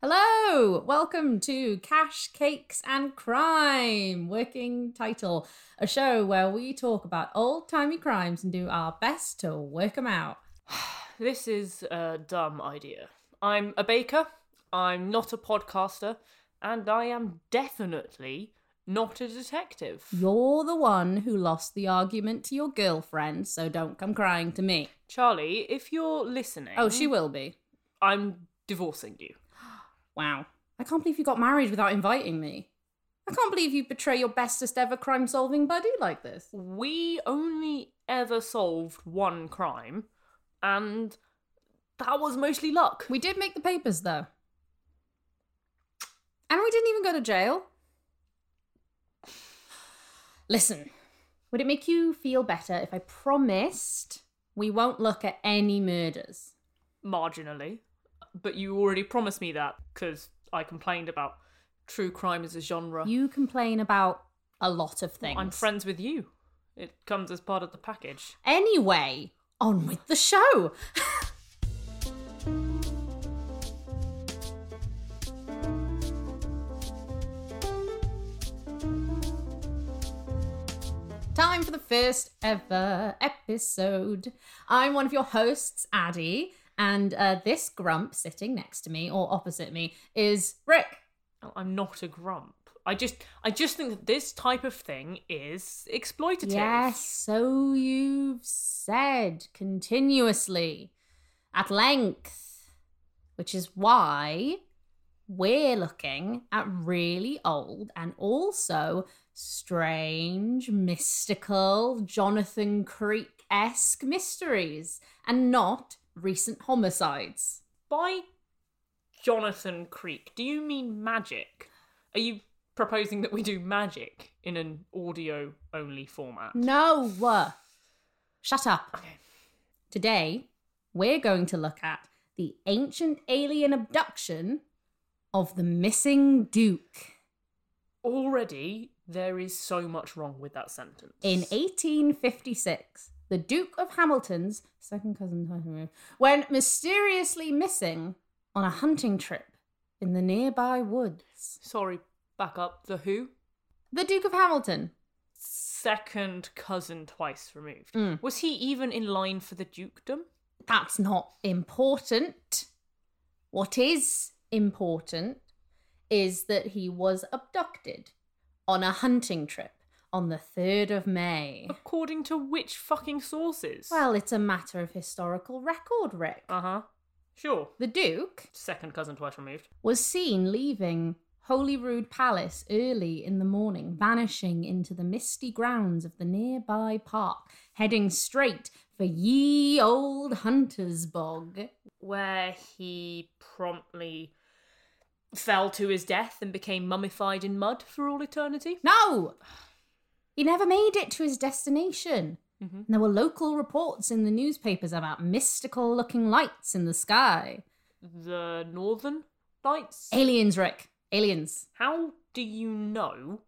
Hello, welcome to Cash, Cakes and Crime, working title, a show where we talk about old timey crimes and do our best to work them out. This is a dumb idea. I'm a baker, I'm not a podcaster, and I am definitely not a detective. You're the one who lost the argument to your girlfriend, so don't come crying to me. Charlie, if you're listening, Oh, she will be. I'm divorcing you. Wow. I can't believe you got married without inviting me. I can't believe you betray your bestest ever crime solving buddy like this. We only ever solved one crime, and that was mostly luck. We did make the papers though. And we didn't even go to jail. Listen, would it make you feel better if I promised we won't look at any murders? Marginally. But you already promised me that because I complained about true crime as a genre. You complain about a lot of things. I'm friends with you. It comes as part of the package. Anyway, on with the show. Time for the first ever episode. I'm one of your hosts, Addy, and uh, this grump sitting next to me or opposite me is Rick. Oh, I'm not a grump. I just I just think that this type of thing is exploitative. Yes, so you've said continuously at length, which is why we're looking at really old and also strange, mystical, Jonathan Creek esque mysteries and not recent homicides. By Jonathan Creek, do you mean magic? Are you proposing that we do magic in an audio only format? No! Shut up. Okay. Today, we're going to look at the ancient alien abduction of the missing Duke. Already there is so much wrong with that sentence. In 1856, the Duke of Hamilton's second cousin went mysteriously missing on a hunting trip in the nearby woods. Sorry, back up. The who? The Duke of Hamilton. Second cousin twice removed. Mm. Was he even in line for the dukedom? That's not important. What is important is that he was abducted on a hunting trip on the 3rd of May. According to which fucking sources? Well, it's a matter of historical record, Rick. uh huh. Sure. The Duke Second cousin twice removed. was seen leaving Holyrood Palace early in the morning, vanishing into the misty grounds of the nearby park, heading straight for ye old Hunter's Bog. Where he promptly fell to his death and became mummified in mud for all eternity. No! He never made it to his destination. Mhm. There were local reports in the newspapers about mystical looking lights in the sky. The Northern Lights? Aliens, Rick. Aliens. How do you know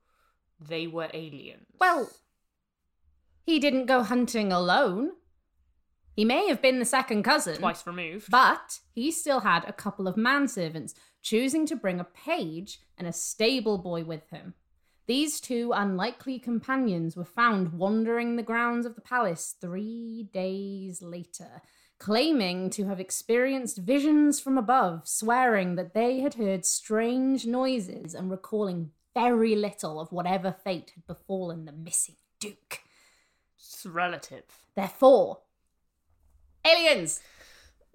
they were aliens? Well, he didn't go hunting alone. He may have been the second cousin. twice removed. But he still had a couple of manservants, choosing to bring a page and a stable boy with him. These two unlikely companions were found wandering the grounds of the palace three days later, claiming to have experienced visions from above, swearing that they had heard strange noises and recalling very little of whatever fate had befallen the missing Duke. It's relative. Therefore, aliens!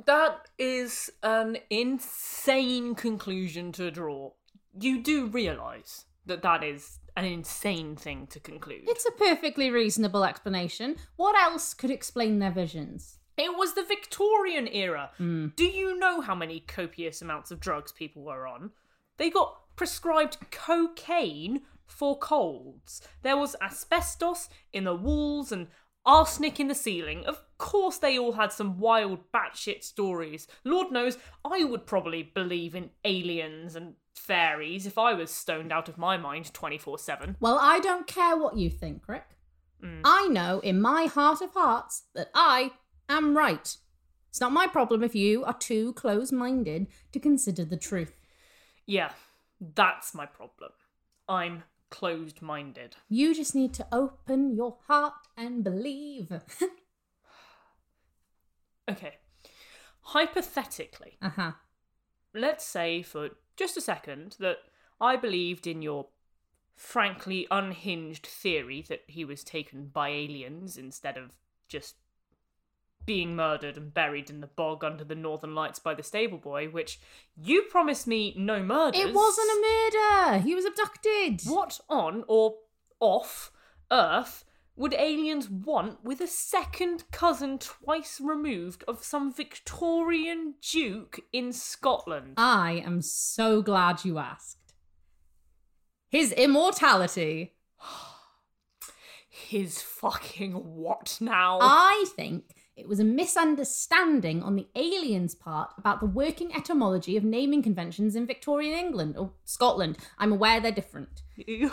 That is an insane conclusion to draw. You do realise that that is an insane thing to conclude. It's a perfectly reasonable explanation. What else could explain their visions? It was the Victorian era. Hmm. Do you know how many copious amounts of drugs people were on? They got prescribed cocaine for colds. There was asbestos in the walls and arsenic in the ceiling. Of course, they all had some wild batshit stories. Lord knows, I would probably believe in aliens and fairies if I was stoned out of my mind 24 7. Well, I don't care what you think, Rick. Mm. I know in my heart of hearts that I am right. It's not my problem if you are too close minded to consider the truth. Yeah, that's my problem. I'm closed minded. You just need to open your heart and believe. Okay. Hypothetically, uh huh. let's say for just a second that I believed in your frankly unhinged theory that he was taken by aliens instead of just being murdered and buried in the bog under the northern lights by the stable boy, which you promised me no murders. It wasn't a murder. He was abducted. What on or off Earth would aliens want with a second cousin twice removed of some Victorian duke in Scotland? I am so glad you asked. His immortality. His fucking what now? I think it was a misunderstanding on the aliens' part about the working etymology of naming conventions in Victorian England or Scotland. I'm aware they're different. you,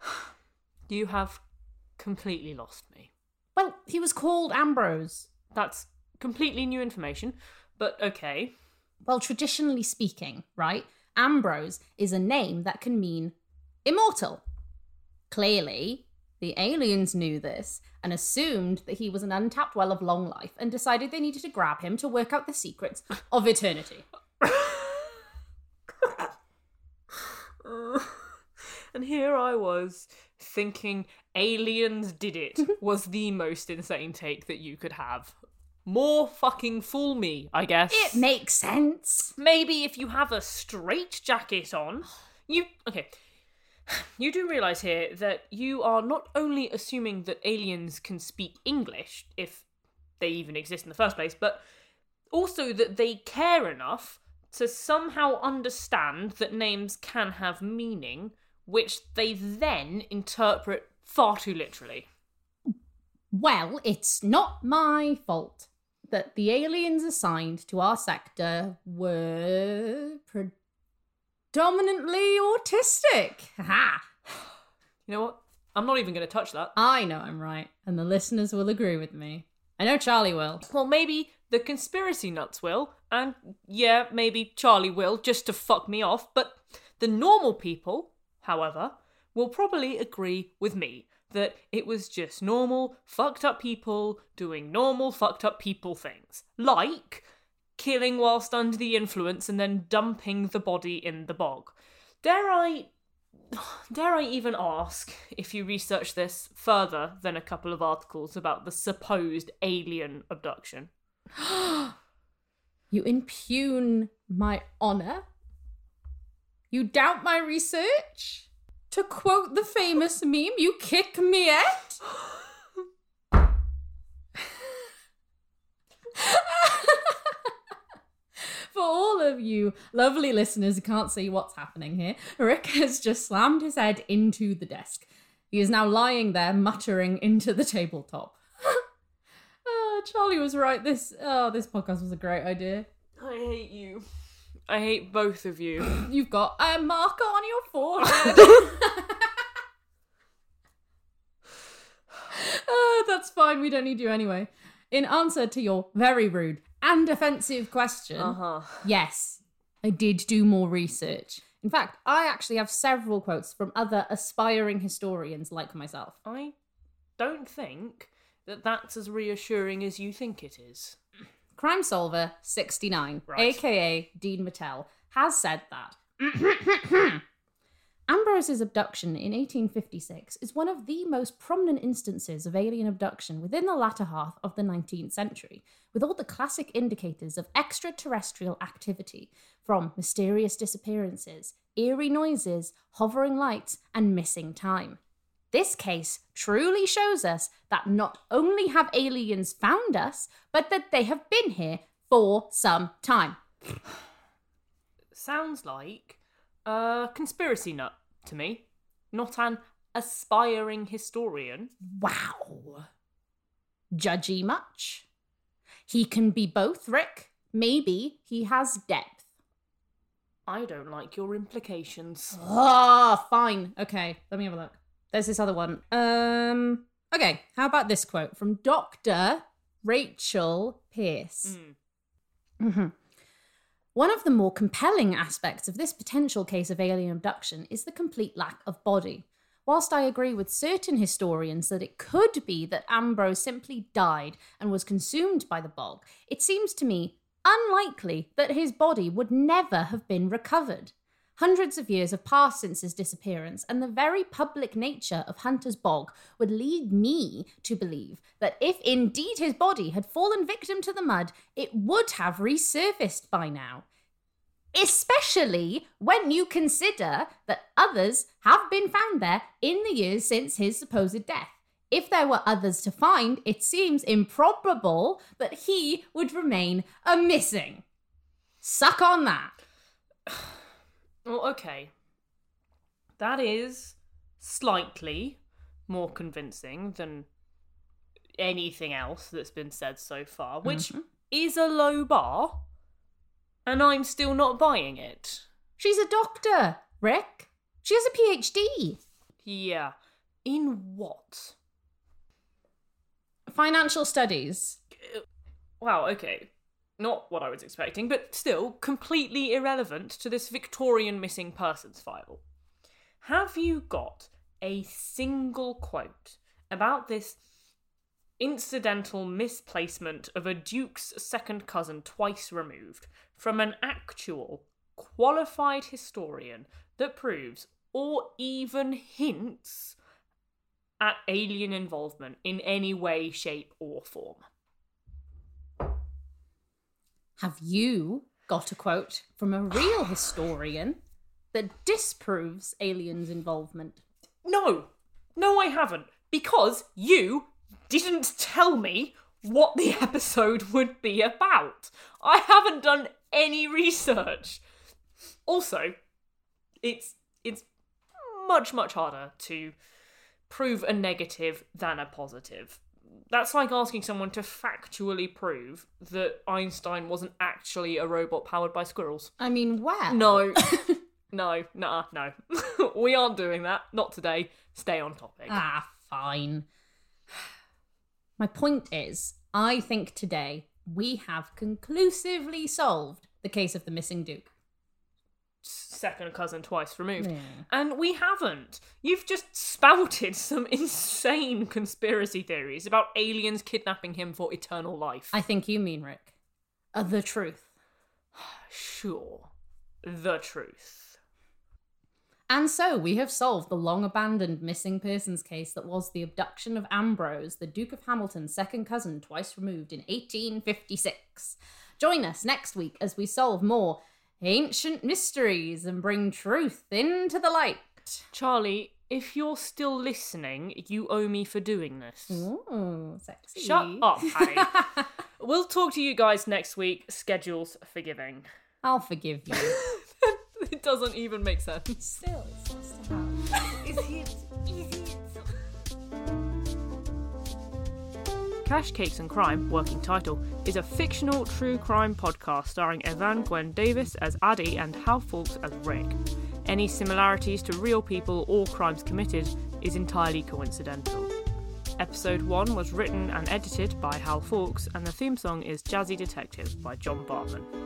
you have completely lost me. Well, he was called Ambrose. That's completely new information, but okay. Well, traditionally speaking, right? Ambrose is a name that can mean immortal. Clearly, the aliens knew this and assumed that he was an untapped well of long life and decided they needed to grab him to work out the secrets of eternity. and here I was thinking aliens did it was the most insane take that you could have. More fucking fool me, I guess. It makes sense. Maybe if you have a straight jacket on, you okay. You do realize here that you are not only assuming that aliens can speak English if they even exist in the first place, but also that they care enough to somehow understand that names can have meaning, which they then interpret far too literally. Well, it's not my fault that the aliens assigned to our sector were predominantly autistic. Ha! You know what? I'm not even going to touch that. I know I'm right, and the listeners will agree with me. I know Charlie will. Well, maybe the conspiracy nuts will, and yeah, maybe Charlie will, just to fuck me off, but the normal people, however, will probably agree with me that it was just normal, fucked up people doing normal, fucked up people things. Like killing whilst under the influence and then dumping the body in the bog. Dare I. Dare I even ask if you research this further than a couple of articles about the supposed alien abduction? You impugn my honor? You doubt my research? To quote the famous meme, you kick me at? For all of you lovely listeners who can't see what's happening here, Rick has just slammed his head into the desk. He is now lying there, muttering into the tabletop. oh, Charlie was right. This oh, this podcast was a great idea. I hate you. I hate both of you. You've got a marker on your forehead. oh, that's fine. We don't need you anyway. In answer to your very rude and offensive question, Uh huh. yes, I did do more research. In fact, I actually have several quotes from other aspiring historians like myself. I don't think that that's as reassuring as you think it is. Crime Solver 69, Right. aka Dean Mattel, has said that Ambrose's abduction in 1856 is one of the most prominent instances of alien abduction within the latter half of the 19th century, with all the classic indicators of extraterrestrial activity, from mysterious disappearances, eerie noises, hovering lights, and missing time. This case truly shows us that not only have aliens found us, but that they have been here for some time. Sounds like a conspiracy nut to me, not an aspiring historian. Wow. Judgy much? He can be both, Rick. Maybe he has depth. I don't like your implications. Ah, fine. Okay, let me have a look. There's this other one. Um, okay, how about this quote from Dr. Rachel Pierce? Mm. Mhm. One of the more compelling aspects of this potential case of alien abduction is the complete lack of body. Whilst I agree with certain historians that it could be that Ambrose simply died and was consumed by the bog, it seems to me unlikely that his body would never have been recovered. Hundreds of years have passed since his disappearance, and the very public nature of Hunter's Bog would lead me to believe that if indeed his body had fallen victim to the mud, it would have resurfaced by now. Especially when you consider that others have been found there in the years since his supposed death. If there were others to find, it seems improbable that he would remain a missing. Suck on that. Okay. That is slightly more convincing than anything else that's been said so far, which Mhm. is a low bar, and I'm still not buying it. She's a doctor, Rick. She has a PhD. Yeah. In what? Financial studies. Wow, okay. Not what I was expecting, but still completely irrelevant to this Victorian missing persons file. Have you got a single quote about this incidental misplacement of a duke's second cousin twice removed from an actual qualified historian that proves or even hints at alien involvement in any way, shape, or form? Have you got a quote from a real historian that disproves aliens' involvement? No, no, I haven't. Because you didn't tell me what the episode would be about. I haven't done any research. Also, it's it's much much harder to prove a negative than a positive. That's like asking someone to factually prove that Einstein wasn't actually a robot powered by squirrels. I mean, where? No. no, nah, no. we aren't doing that. Not today. Stay on topic. Ah, fine. My point is, I think today we have conclusively solved the case of the missing Duke. Second cousin twice removed. Yeah. And we haven't. You've just spouted some insane conspiracy theories about aliens kidnapping him for eternal life. I think you mean, Rick. Uh, the truth. Sure. The truth. And so we have solved the long abandoned missing persons case that was the abduction of Ambrose, the Duke of Hamilton's second cousin, twice removed in 1856. Join us next week as we solve more ancient mysteries and bring truth into the light. Charlie, if you're still listening, you owe me for doing this. Ooh, sexy. Shut up, Paddy. we'll talk to you guys next week. Schedules forgiving. I'll forgive you. it doesn't even make sense. Still, Cash Cakes and Crime, working title, is a fictional true crime podcast starring Even Gwen Davies as Addy and Hal Faux as Rick. Any similarities to real people or crimes committed is entirely coincidental. Episode 1 was written and edited by Hal Faux, and the theme song is Jazzy Detective by John Bartmann.